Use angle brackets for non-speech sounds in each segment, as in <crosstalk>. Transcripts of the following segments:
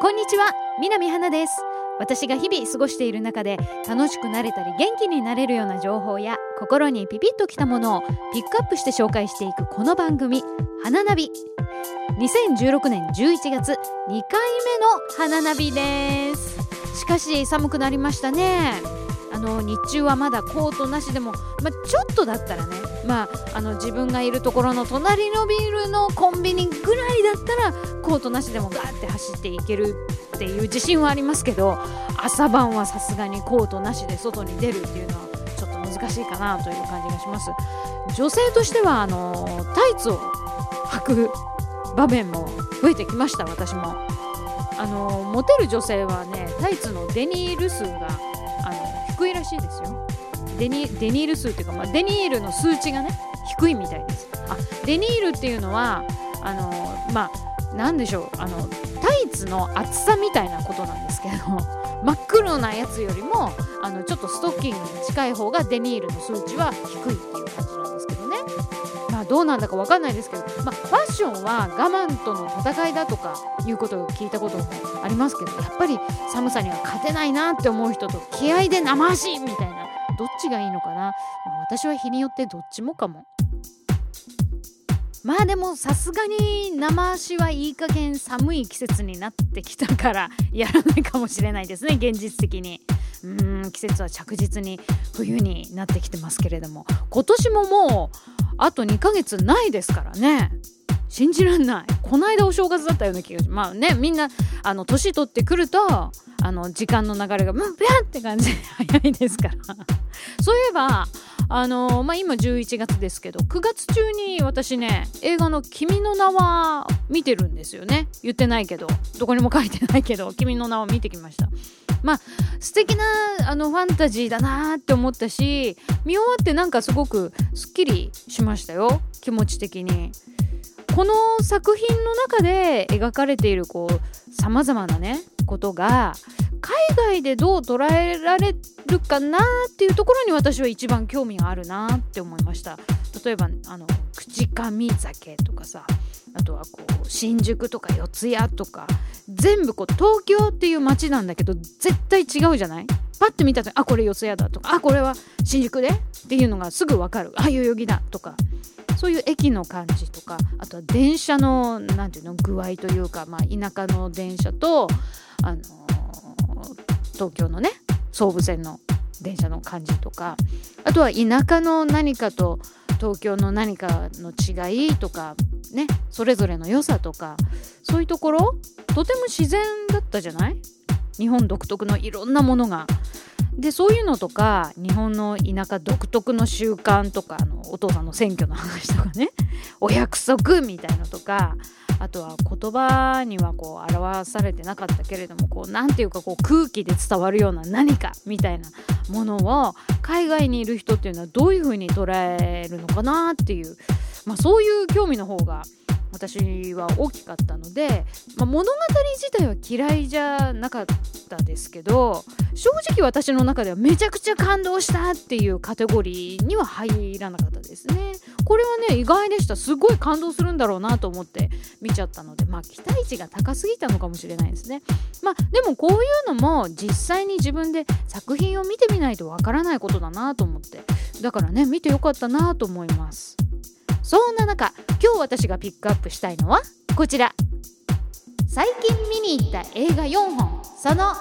こんにちは南花です。私が日々過ごしている中で楽しくなれたり元気になれるような情報や心にピピッときたものをピックアップして紹介していくこの番組「花ナビ」2016年11月2回目の花ナビです。しかし寒くなりましたね。あの日中はまだコートなしでも、まあ、ちょっとだったらね、まあ、あの自分がいるところの隣のビルのコンビニぐらいだったらコートなしでもガーって走っていけるっていう自信はありますけど朝晩はさすがにコートなしで外に出るっていうのはちょっと難しいかなという感じがします。女性としてはあのタイツを履く場面も増えてきました私も。あのモテる女性はねタイツのデニール数があの低いらしいですよ。デニデニール数っていうか、まあ、デニールの数値がね低いみたいです。あデニールっていうのはあのまあなんでしょうあのタイツの厚さみたいなことなんですけど <laughs> 真っ黒なやつよりもあのちょっとストッキングに近い方がデニールの数値は低いっていう感じなんですけどね。まあどうなんだか分かんないですけど、まあ、ファッションは我慢との戦いだとかいうことを聞いたこともありますけどやっぱり寒さには勝てないなって思う人と気合で生足みたいな。どっちがいいのかな、まあ、私は日によってどっちもかも。まあでもさすがに生足はいい加減寒い季節になってきたから <laughs> やらないかもしれないですね現実的に。うん季節は着実に冬になってきてますけれども。今年ももうあと2ヶ月ないですからね。信じらんない。この間お正月だったような気がしまあねみんなあの年取ってくるとあの時間の流れがムンピャンって感じで早いですから。<laughs> そういえばあのまあ、今11月ですけど9月中に私ね映画の「君の名は」見てるんですよね。言ってないけどどこにも書いてないけど「君の名は」見てきました。まあ素敵なあのファンタジーだなって思ったし見終わってなんかすごくすっきりしましたよ。気持ち的に。この作品の中で描かれているこうさまざまなねことが海外でどう捉えられるかなっていうところに私は一番興味があるなって思いました。例えばあの口上酒とかさあとはこう新宿とか四谷とか全部こう東京っていう街なんだけど絶対違うじゃない？パッと見た時あこれ四谷だとかあこれは新宿で？っていうのがすぐ分かる。あ代々木だとか。そういう駅の感じとかあとは電車の何ていうの具合というか、まあ、田舎の電車とあの東京のね総武線の電車の感じとかあとは田舎の何かと東京の何かの違いとかねそれぞれの良さとかそういうところとても自然だったじゃない？日本独特のいろんなものが。でそういうのとか日本の田舎独特の習慣とかあのお父さんの選挙の話とかね。<laughs> お約束みたいのとかあとは言葉にはこう表されてなかったけれどもこう何ていうかこう空気で伝わるような何かみたいなものを海外にいる人っていうのはどういうふうに捉えるのかなっていう、まあ、そういう興味の方が私は大きかったので、まあ、物語自体は嫌いじゃなかったですけど正直私の中ではめちゃくちゃ感動したっていうカテゴリーには入らなかったですね。これはね意外でしたすごい感動するんだろうなと思って見ちゃったのでまあ期待値が高すぎたのかもしれないですね。まあでもこういうのも実際に自分で作品を見てみないとわからないことだなと思ってだからね見てよかったなと思います。そんな中今日私がピックアップしたいのはこちら。最近見に行った映画4本。その2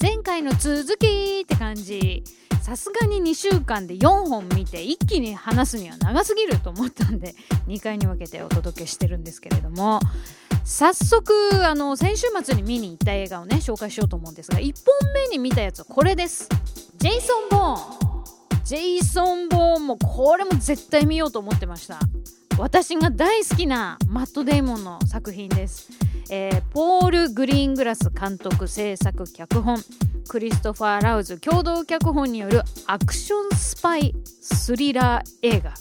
前回の続きって感じ。さすがに2週間で4本見て一気に話すには長すぎると思ったんで2回に分けてお届けしてるんですけれども。早速あの先週末に見に行った映画をね紹介しようと思うんですが1本目に見たやつはこれです。ジェイソン・ボーン。ジェイソン・ボーンもこれも絶対見ようと思ってました。私が大好きなマット・デイモンの作品です、えー、ポール・グリーングラス監督制作脚本。クリストファー・ラウズ共同脚本によるアクションスパイスリラー映画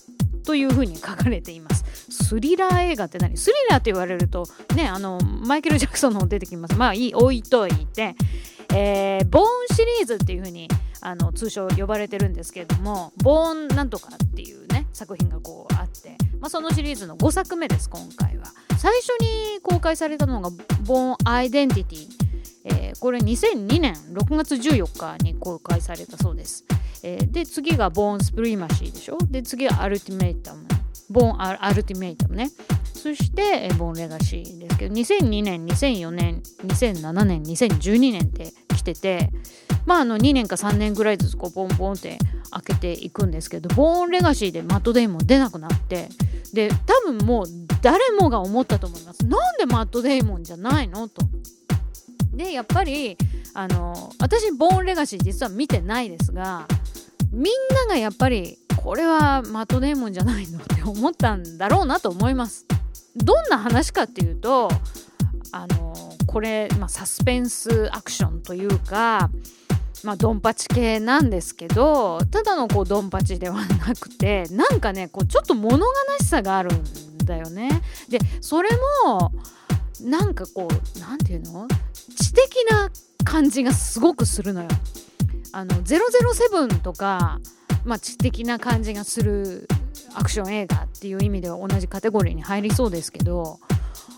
というふうに書かれています。スリラー映画って何？スリラーって言われるとねあのマイケル・ジャクソンの出てきます。まあいい置いといて。えー、ボーンシリーズっていう風にあの通称呼ばれてるんですけれどもボーンなんとかっていうね作品がこうあってまあ、そのシリーズの5作目です今回は。最初に公開されたのが「ボーン・アイデンティティ」えー、これ2002年6月14日に公開されたそうです、えー、で次が「ボーン・スプリマシー」でしょ？で次は「アルティメイタム」ボーン・アルティメイタムね。そして、えボーン・レガシーですけど2002年2004年2007年2012年って来ててまああの2年か3年ぐらいずつこうボンボンって開けていくんですけどボーン・レガシーでマット・デイモン出なくなってで多分もう誰もが思ったと思いますなんでマット・デイモンじゃないの？と。でやっぱりあの私ボーン・レガシー実は見てないですがみんながやっぱりこれはマット・デイモンじゃないのって思ったんだろうなと思います。どんな話かっていうとあのこれ、まあ、サスペンスアクションというかまあ、ドンパチ系なんですけどただのこうドンパチではなくてなんかねこうちょっと物悲しさがあるんだよね。でそれもなんかこう何て言うの？知的な感じがすごくするのよ。あの007とか、まあ、知的な感じがするアクション映画っていう意味では同じカテゴリーに入りそうですけど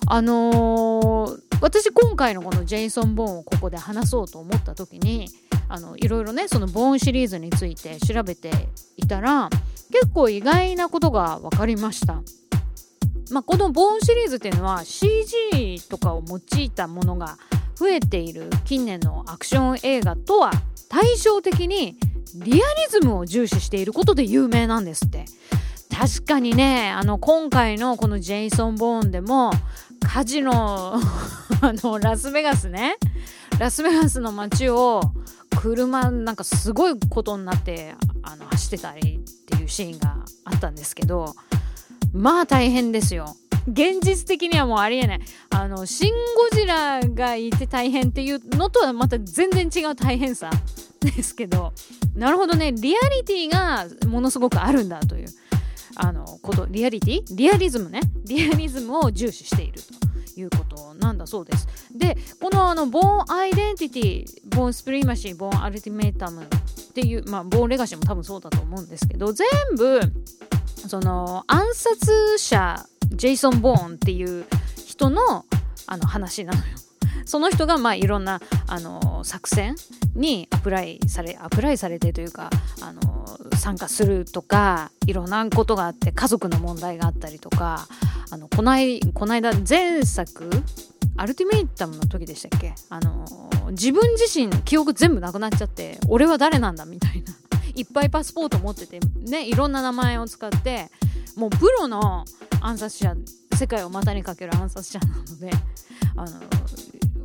あのー、私今回のこのジェイソン・ボーンをここで話そうと思った時にあのいろいろねそのボーンシリーズについて調べていたら結構意外なことが分かりました。まあ、このボーンシリーズっていうのは CG とかを用いたものが増えている近年のアクション映画とは対照的にリアリズムを重視していることで有名なんですって。確かにね、あの、今回のこのジェイソン・ボーンでも、カジノ、<laughs> あの、ラスベガスね、ラスベガスの街を、車、なんかすごいことになって、あの、走ってたりっていうシーンがあったんですけど、まあ大変ですよ。現実的にはもうありえない。あの、シン・ゴジラがいて大変っていうのとはまた全然違う大変さですけど、なるほどね、リアリティがものすごくあるんだという。あのことリアリティ？リアリズムねリアリズムを重視しているということなんだそうですでこのあのボーンアイデンティティボーンスプリマシーボーンアルティメイタムっていうまあボーンレガシーも多分そうだと思うんですけど全部その暗殺者ジェイソン・ボーンっていう人のあの話なのよ。<laughs> その人がまあいろんなあの作戦にアプライされアプライされてというかあの参加するとかいろんなことがあって家族の問題があったりとかあのこないこの間前作アルティメイタムの時でしたっけ？あの自分自身記憶全部なくなっちゃって俺は誰なんだみたいな。<laughs> いっぱいパスポート持っててねいろんな名前を使ってもうプロの暗殺者世界を股にかける暗殺者なのであの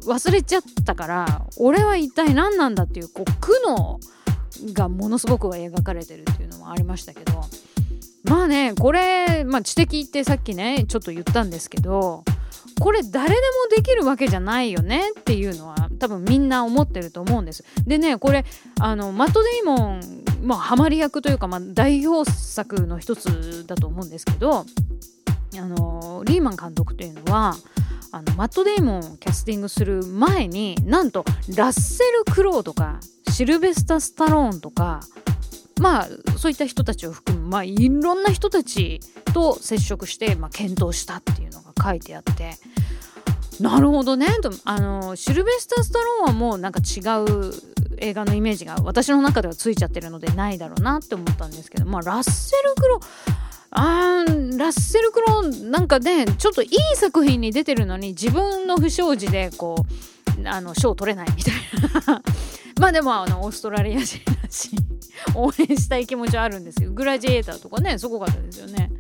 忘れちゃったから俺は一体何なんだっていうこう苦悩がものすごく描かれてるっていうのもありましたけど。まあねこれ、まあ、知的ってさっきねちょっと言ったんですけどこれ誰でもできるわけじゃないよねっていうのは多分みんな思ってると思うんです。でねこれあのマット・デイモン、まあ、ハマり役というか、まあ、代表作の一つだと思うんですけどあのリーマン監督というのはあのマット・デイモンをキャスティングする前になんとラッセル・クロウとかシルベスタ・スタローンとかまあそういった人たちを含む、まあ、いろんな人たちと接触して、まあ、検討したっていうの書いてあって。なるほどね。とあのシルベスター・スタローンはもうなんか違う映画のイメージが私の中ではついちゃってるのでないだろうなって思ったんですけどまあラッセル・クロウあーラッセル・クローンなんかねちょっといい作品に出てるのに自分の不祥事でこうあの賞取れないみたいな。<laughs> まあでもあのオーストラリア人だし応援したい気持ちはあるんですよグラジエーターとかねすごかったですよね。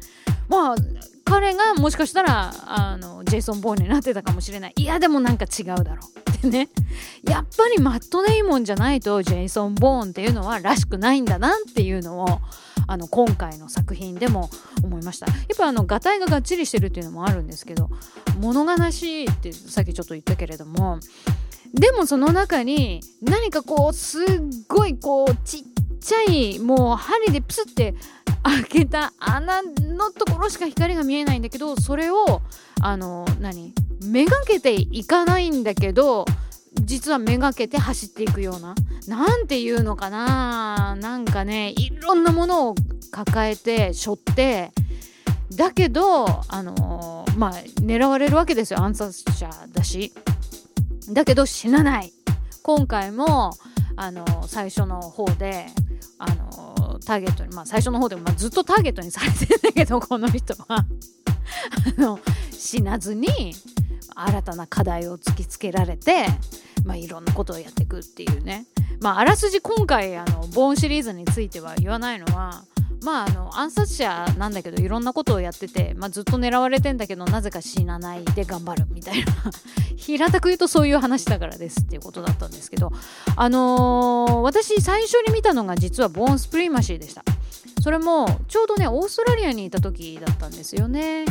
まあ彼がもしかしたらあのジェイソン・ボーンになってたかもしれない。いやでもなんか違うだろうってね。<laughs> やっぱりマット・デイモンじゃないとジェイソン・ボーンっていうのはらしくないんだなっていうのをあの今回の作品でも思いました。やっぱあのがたいががっちりしてるっていうのもあるんですけど物悲しいってさっきちょっと言ったけれどもでもその中に何かこうすっごいこうちっちゃいもう針でプスって開けた穴のところしか光が見えないんだけどそれをあの何めがけていかないんだけど実はめがけて走っていくような何て言うのかななんかねいろんなものを抱えて背負ってだけどあのまあ狙われるわけですよ暗殺者だし。だけど死なない。今回もあの最初の方であのターゲットにまあ最初の方でも、まあ、ずっとターゲットにされてるんだけどこの人は。あの死なずに新たな課題を突きつけられて、まあ、いろんなことをやっていくっていうね、まあ、あらすじ今回あのボーンシリーズについては言わないのはまああの暗殺者なんだけどいろんなことをやってて、まあ、ずっと狙われてんだけどなぜか死なないで頑張るみたいな。<laughs> 平たく言うとそういう話だからですっていうことだったんですけどあのー、私最初に見たのが実はボーンスプリマシーでした。それもちょうどねオーストラリアにいた時だったんですよね。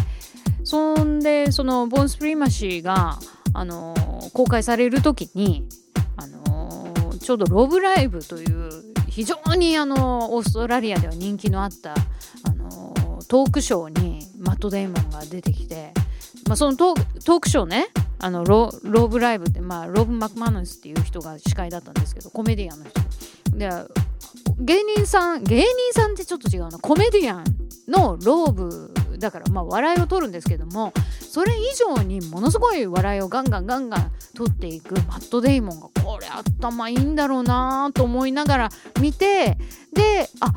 そんでそのボーンスプリマシーが、あのー、公開される時に、あのー、ちょうど「ロブライブ」という非常にあのオーストラリアでは人気のあったあのトークショーにマット・デイモンが出てきて、まあ、そのトークショーねあのローブライブって、まあ、ロブ・マクマノスっていう人が司会だったんですけどコメディアンの人。で芸人さん芸人さんってちょっと違うな。コメディアンのローブだからまあ笑いを取るんですけどもそれ以上にものすごい笑いをガンガンガンガン取っていくマット・デイモンがこれ頭いいんだろうなと思いながら見てであ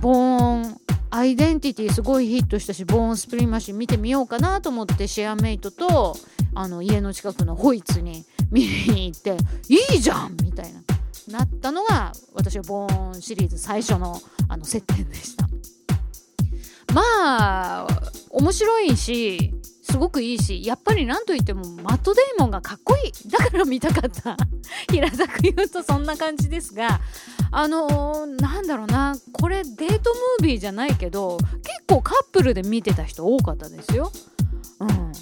ボーンアイデンティティすごいヒットしたしボーンスプリマシン見てみようかなと思ってシェアメイトとあの家の近くのホイツに見に行っていいじゃんみたいななったのが私はボーンシリーズ最初のあの接点でした。まあ面白いしすごくいいしやっぱり何といってもマット・デイモンがかっこいい。だから見たかった。<laughs> 平たく言うとそんな感じですがあのー、なんだろうな。これデートムービーじゃないけど結構カップルで見てた人多かったですよ。うん。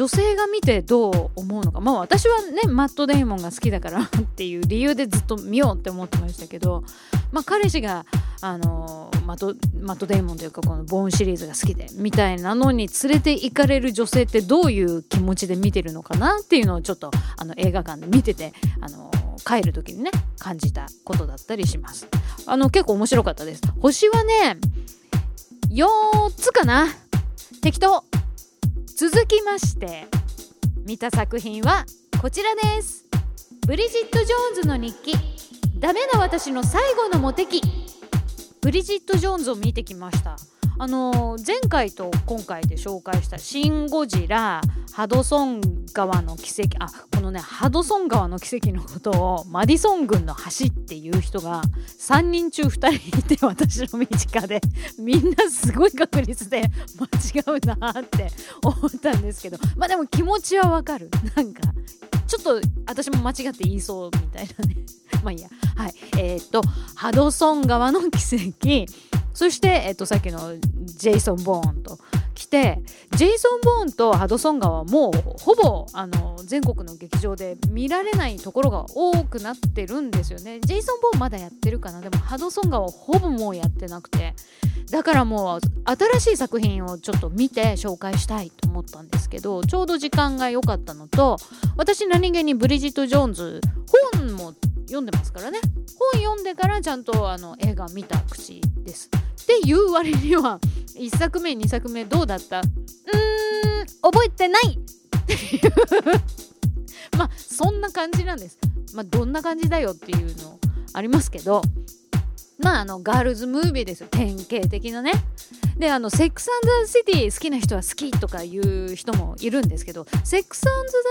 女性が見てどう思うのか。まあ私はねマット・デイモンが好きだから <laughs> っていう理由でずっと見ようって思ってましたけどまあ彼氏があのマットマット・デイモンというかこのボーンシリーズが好きでみたいなのに連れて行かれる女性ってどういう気持ちで見てるのかなっていうのをちょっとあの映画館で見ててあの帰る時にね感じたことだったりします。あの結構面白かったです。星はね4つかな。適当。続きまして見た作品はこちらです。ブリジット・ジョーンズの日記。ダメな私の最後のモテ期。ブリジット・ジョーンズを見てきました。あの前回と今回で紹介した「シン・ゴジラ」「ハドソン川の奇跡」あこのねハドソン川の奇跡のことをマディソン軍の橋っていう人が3人中2人いて私の身近でみんなすごい確率で間違うなって思ったんですけどまあでも気持ちはわかる。なんかちょっと私も間違って言いそうみたいなね。まあいいや。はい。えー、っとハドソン川の奇跡。そして、えっと、さっきのジェイソン・ボーンと来てジェイソン・ボーンとハドソン川はもうほぼあの全国の劇場で見られないところが多くなってるんですよね。ジェイソン・ボーンまだやってるかな？でもハドソン川はほぼもうやってなくて。だからもう新しい作品をちょっと見て紹介したいと思ったんですけどちょうど時間が良かったのと私何気にブリジット・ジョーンズ本も読んでますからね。本読んでからちゃんとあの映画見た口です。っていう割には1作目2作目どうだった？うーん覚えてない。<laughs> まあそんな感じなんです。まあどんな感じだよっていうのありますけどまああのガールズムービーですよ典型的なねであのセックスザ・シティ好きな人は好きとかいう人もいるんですけどセックス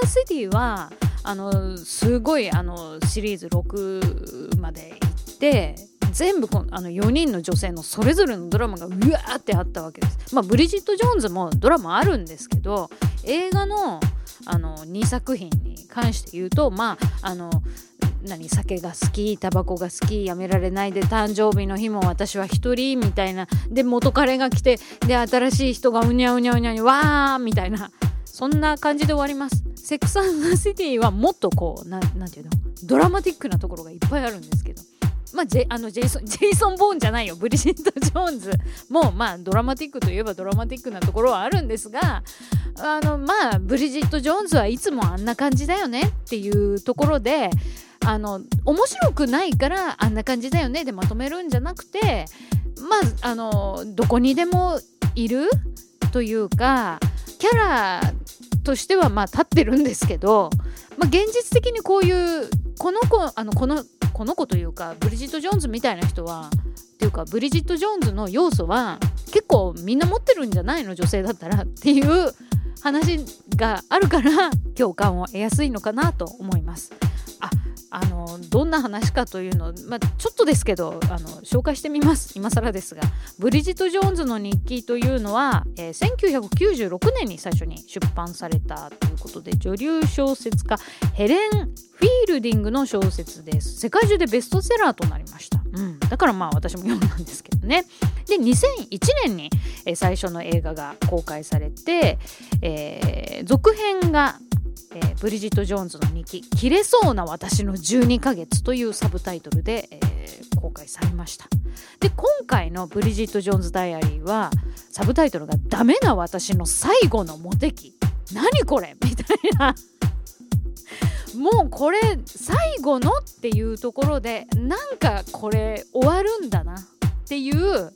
ザ・シティはあのすごいあのシリーズ6まで行って全部こあの4人の女性のそれぞれのドラマがうわーってあったわけです。まあブリジット・ジョーンズもドラマあるんですけど映画のあの2作品に関して言うとまああの何酒が好きタバコが好きやめられないで誕生日の日も私は一人みたいな。で元彼が来てで新しい人がうにゃうにゃうにゃにわーみたいな。そんな感じで終わります。セックスザ・シティはもっとこうななんていうの？ドラマティックなところがいっぱいあるんですけど。まあ、ジェあのジェイソン <laughs> ジェイソン・ボーンじゃないよ。ブリジット・ジョーンズもまあドラマティックといえばドラマティックなところはあるんですがあのまあブリジット・ジョーンズはいつもあんな感じだよねっていうところであの面白くないからあんな感じだよねでまとめるんじゃなくてまああのどこにでもいるというかキャラとしてはまあ立ってるんですけど、まあ、現実的にこういうこの子あのこのこの子というかブリジット・ジョーンズみたいな人はっていうかブリジット・ジョーンズの要素は結構みんな持ってるんじゃないの？女性だったらっていう話があるから共感を得やすいのかなと思います。あのどんな話かというのを、まあ、ちょっとですけどあの紹介してみます。今更ですがブリジット・ジョーンズの日記というのは、えー、1996年に最初に出版されたということで女流小説家ヘレン・フィールディングの小説です。世界中でベストセラーとなりました、うん、だからまあ私も読んだんですけどね。で2001年に、えー、最初の映画が公開されて、えー、続編がえー、ブリジット・ジョーンズの日記「切れそうな私の12ヶ月」というサブタイトルで、えー、公開されました。で今回のブリジット・ジョーンズ・ダイアリーはサブタイトルが「ダメな私の最後のモテ期」何これ？<laughs> みたいな。もうこれ最後のっていうところでなんかこれ終わるんだなっていう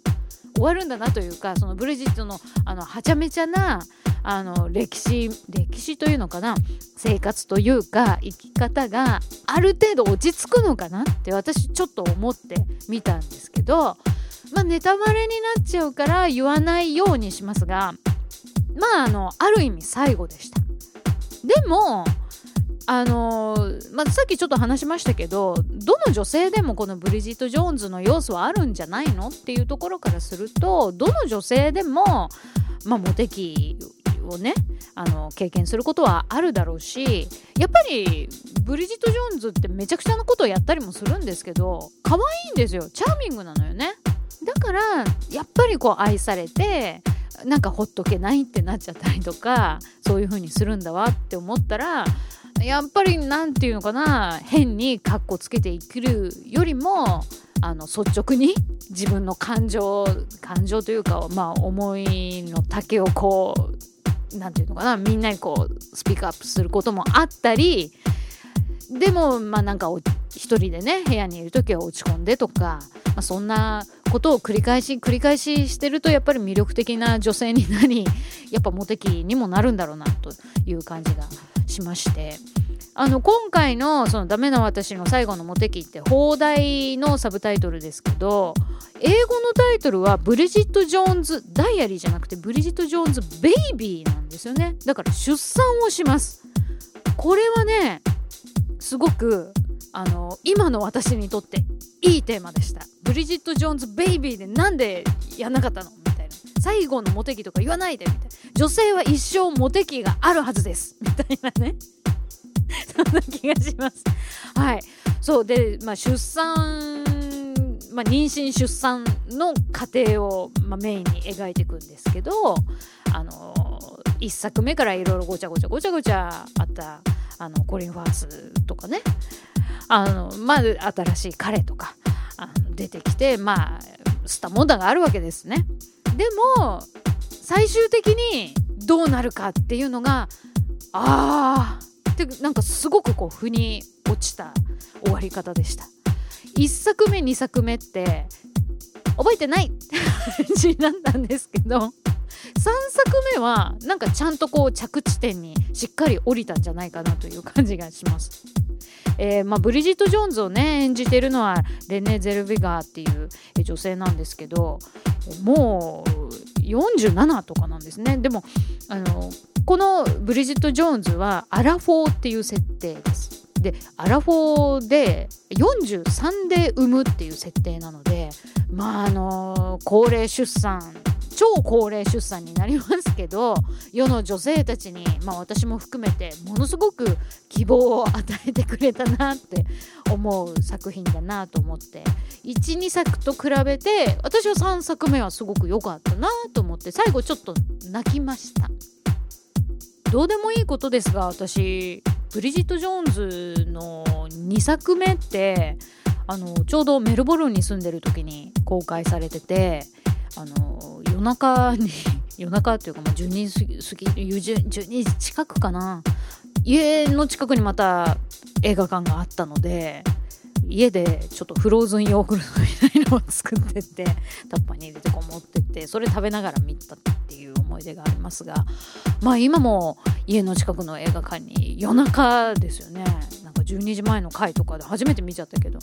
終わるんだなというかそのブリジットのあのはちゃめちゃなあの歴史歴史というのかな生活というか生き方がある程度落ち着くのかなって私ちょっと思ってみたんですけどまあネタバレになっちゃうから言わないようにしますがまああのある意味最後でした。でもあのまあ、さっきちょっと話しましたけどどの女性でもこのブリジット・ジョーンズの要素はあるんじゃないのっていうところからするとどの女性でも、まあ、モテ期をねあの経験することはあるだろうしやっぱりブリジット・ジョーンズってめちゃくちゃなことをやったりもするんですけど可愛いんですよ。チャーミングなのよね。だからやっぱりこう愛されてなんかほっとけないってなっちゃったりとかそういう風にするんだわって思ったらやっぱり何て言うのかな変にカッコつけて生きるよりもあの率直に自分の感情感情というか、まあ、思いの丈をこう何て言うのかなみんなにこうスピークアップすることもあったりでもまあなんか一人でね部屋にいる時は落ち込んでとか、まあ、そんなことを繰り返し繰り返ししてるとやっぱり魅力的な女性になりやっぱモテ期にもなるんだろうなという感じがしまして。あの今回の「そのダメな私の最後のモテ期」って放題のサブタイトルですけど英語のタイトルはブリジット・ジョーンズ・ダイアリーじゃなくてブリジット・ジョーンズ・ベイビーなんですよね。だから出産をします。これはねすごくあの今の私にとっていいテーマでした。ブリジット・ジョーンズ・ベイビーでなんでやんなかったの？最後のモテ期とか言わないでみたいな。女性は一生モテ期があるはずです。<laughs> みたいなね。<laughs> そんな気がします。はい。そうで、まあ、出産、まあ、妊娠出産の過程を、まあ、メインに描いていくんですけど、あのー、1作目からいろいろごちゃごちゃごちゃごちゃあったあのコリン・ファースとかね。あのまあ新しい彼とかあの出てきてまあスタモンダがあるわけですね。でも最終的にどうなるかっていうのがああでなんかすごくこう腑に落ちた終わり方でした1作目2作目って覚えてないっ <laughs> て感じになったんですけど3作目はなんかちゃんとこう着地点にしっかり降りたんじゃないかなという感じがします。えーまあ、ブリジット・ジョーンズをね演じているのはレネ・ゼルビガーっていう女性なんですけどもう47とかなんですねでもあのこのブリジット・ジョーンズはアラフォーっていう設定です。でアラフォーで43で産むっていう設定なのでまああの高齢出産超高齢出産になりますけど <laughs> 世の女性たちに、まあ、私も含めてものすごく希望を与えてくれたなって思う作品だなと思って12作と比べて私は3作目はすごく良かったなと思って最後ちょっと泣きました。どうでもいいことですが私ブリジット・ジョーンズの2作目ってあのちょうどメルボルンに住んでる時に公開されててあの夜中に <laughs> 夜中っていうか、まあ、12時過ぎ12時近くかな。家の近くにまた映画館があったので家でちょっとフローズンヨーグルトみたいのを作ってって <laughs> タッパーに入れてこう持ってってそれ食べながら見たっていう思い出がありますがまあ今も家の近くの映画館に夜中ですよね。なんか12時前の回とかで初めて見ちゃったけど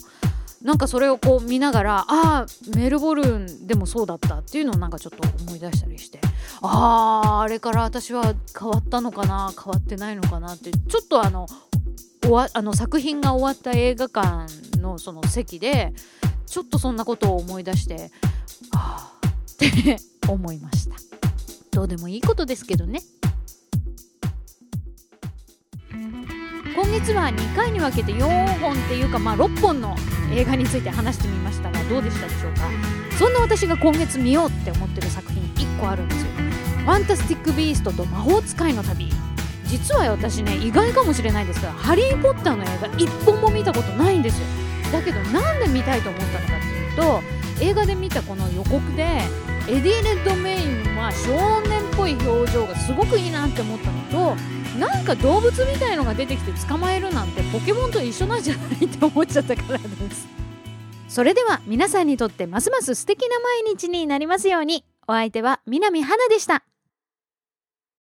なんかそれをこう見ながらああメルボルンでもそうだったっていうのをなんかちょっと思い出したりしてあああれから私は変わったのかな変わってないのかなってちょっとあの終わあの作品が終わった映画館のその席でちょっとそんなことを思い出してああって思いました。どうでもいいことですけどね。今月は2回に分けて4本っていうかまあ6本の映画について話してみましたがどうでしたでしょうか？そんな私が今月見ようって思ってる作品1個あるんですよ。ファンタスティック・ビーストと魔法使いの旅。実は私ね意外かもしれないですが「ハリー・ポッター」の映画1本も見たことないんですよ。だけどなんで見たいと思ったのかっていうと映画で見たこの予告でエディ・レッドメインは少年っぽい表情がすごくいいなって思ったのとなんか動物みたいのが出てきて捕まえるなんてポケモンと一緒なんじゃないって思っちゃったからです。それでは皆さんにとってますます素敵な毎日になりますように。お相手は南花でした。